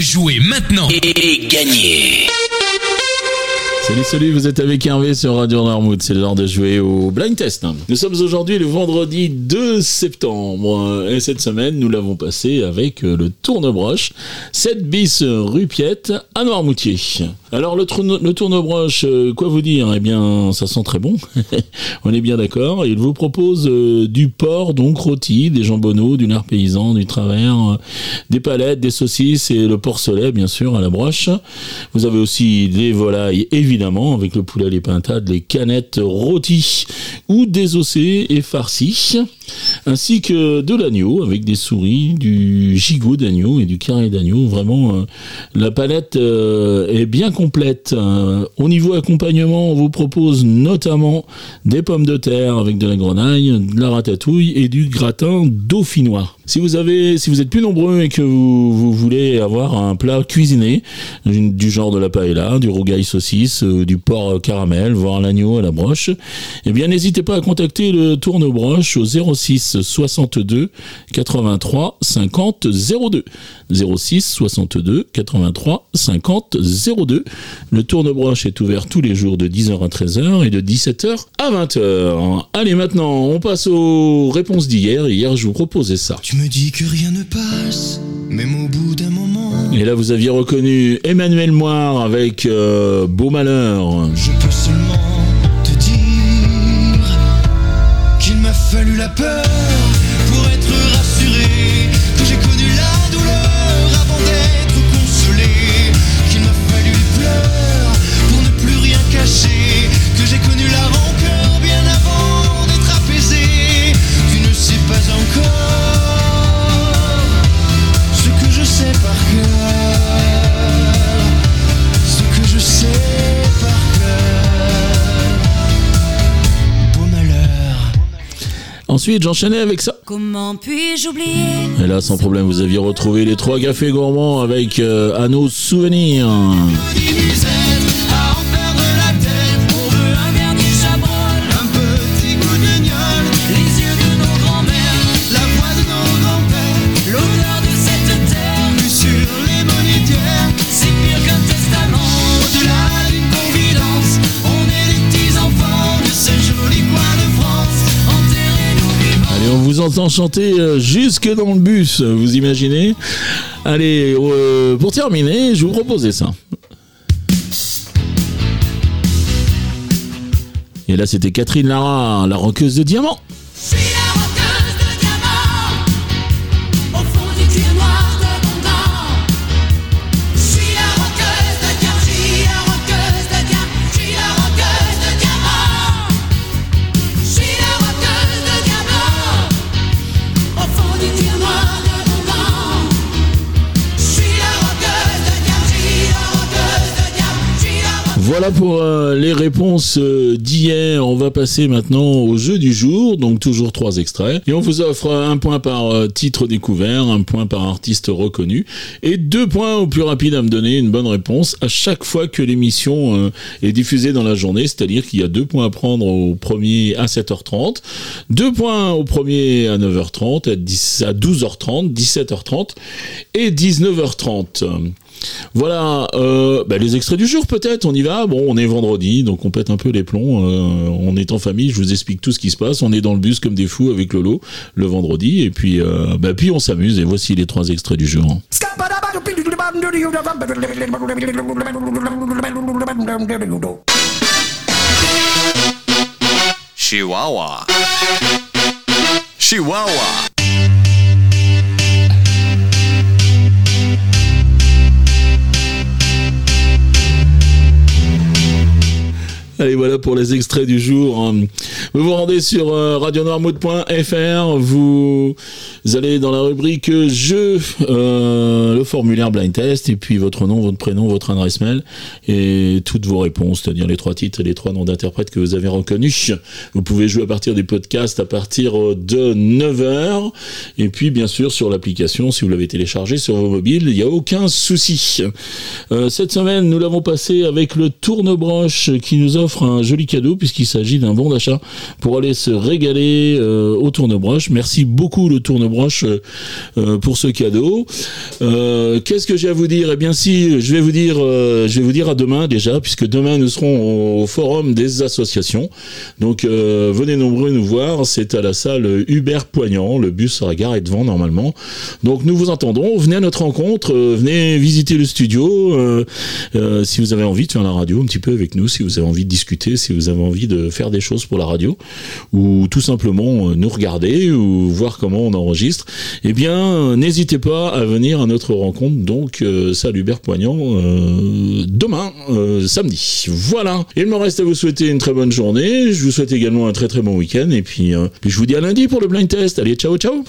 Jouez maintenant. Et, gagnez Salut, salut, vous êtes avec Hervé sur Radio Noirmouth. C'est l'heure de jouer au blind test. Nous sommes aujourd'hui le vendredi 2 septembre. Et cette semaine, nous l'avons passé avec le tournebroche 7 bis rue Piette à Noirmoutier. Alors, le, le tournebroche, euh, quoi vous dire? Eh bien, ça sent très bon. On est bien d'accord. Il vous propose euh, du porc, donc rôti, des jambonneaux, du lard paysan, du travers, euh, des palettes, des saucisses et le porcelet, bien sûr, à la broche. Vous avez aussi des volailles, évidemment avec le poulet, les pintades, les canettes rôties ou désossées et farcies, ainsi que de l'agneau avec des souris, du gigot d'agneau et du carré d'agneau. Vraiment, euh, la palette euh, est bien complète. Euh, au niveau accompagnement, on vous propose notamment des pommes de terre avec de la grenaille, de la ratatouille et du gratin dauphinois. Si vous avez, si vous êtes plus nombreux et que vous, voulez avoir un plat cuisiné, du genre de la paella, du rougail saucisse, euh, du porc caramel, voire l'agneau à la broche, eh bien n'hésitez pas à contacter le tournebroche au 06 62 83 50 02. 06 62 83 50 02. Le tournebroche est ouvert tous les jours de 10h à 13h et de 17h à 20h. Allez maintenant, on passe aux réponses d'hier. Hier, je vous proposais ça me dis que rien ne passe, même au bout d'un moment. Et là, vous aviez reconnu Emmanuel Moire avec euh, Beau Malheur. Je peux seulement fallu la peur Ensuite, j'enchaînais avec ça. Comment puis-je oublier Et là, sans problème, vous aviez retrouvé les trois cafés gourmands avec euh, à nos souvenirs. Vous entend chanter euh, jusque dans le bus, vous imaginez Allez, euh, pour terminer, je vous proposais ça. Et là, c'était Catherine Lara, la roqueuse de diamants. Voilà pour euh, les réponses euh, d'hier. On va passer maintenant au jeu du jour. Donc toujours trois extraits. Et on vous offre un point par euh, titre découvert, un point par artiste reconnu et deux points au plus rapide à me donner une bonne réponse à chaque fois que l'émission est diffusée dans la journée. C'est-à-dire qu'il y a deux points à prendre au premier à 7h30, deux points au premier à 9h30, à 12h30, 17h30 et 19h30. Voilà, euh, bah, les extraits du jour peut-être, on y va. Bon, on est vendredi, donc on pète un peu les plombs. Euh, on est en famille, je vous explique tout ce qui se passe. On est dans le bus comme des fous avec Lolo le vendredi, et puis, euh, bah, puis on s'amuse. Et voici les trois extraits du jour. Chihuahua. Chihuahua. Allez, voilà pour les extraits du jour. Hein. Vous vous rendez sur euh, radionoirmouth.fr, vous allez dans la rubrique jeu, euh, le formulaire blind test, et puis votre nom, votre prénom, votre adresse mail, et toutes vos réponses, c'est-à-dire les trois titres et les trois noms d'interprètes que vous avez reconnus. Vous pouvez jouer à partir des podcasts à partir de 9h, et puis bien sûr sur l'application, si vous l'avez téléchargé sur vos mobiles, il n'y a aucun souci. Euh, cette semaine, nous l'avons passé avec le tournebroche qui nous offre un joli cadeau puisqu'il s'agit d'un bon d'achat pour aller se régaler euh, au tournebroche. Merci beaucoup le tournebroche euh, euh, pour ce cadeau. Qu'est-ce que j'ai à vous dire? Eh bien si, je vais vous dire, je vais vous dire à demain déjà, puisque demain nous serons au forum des associations. Donc venez nombreux nous voir. C'est à la salle Hubert Poignant. Le bus sera garé devant normalement. Donc nous vous entendrons. Venez à notre rencontre. venez visiter le studio. si vous avez envie de faire la radio un petit peu avec nous, si vous avez envie de si vous avez envie de faire des choses pour la radio, ou tout simplement euh, nous regarder ou voir comment on enregistre, eh bien n'hésitez pas à venir à notre rencontre. Donc euh, salle Hubert Poignant euh, demain, euh, samedi. Voilà. Il me reste à vous souhaiter une très bonne journée. Je vous souhaite également un très très bon week-end. Et puis je vous dis à lundi pour le blind test. Allez, ciao ciao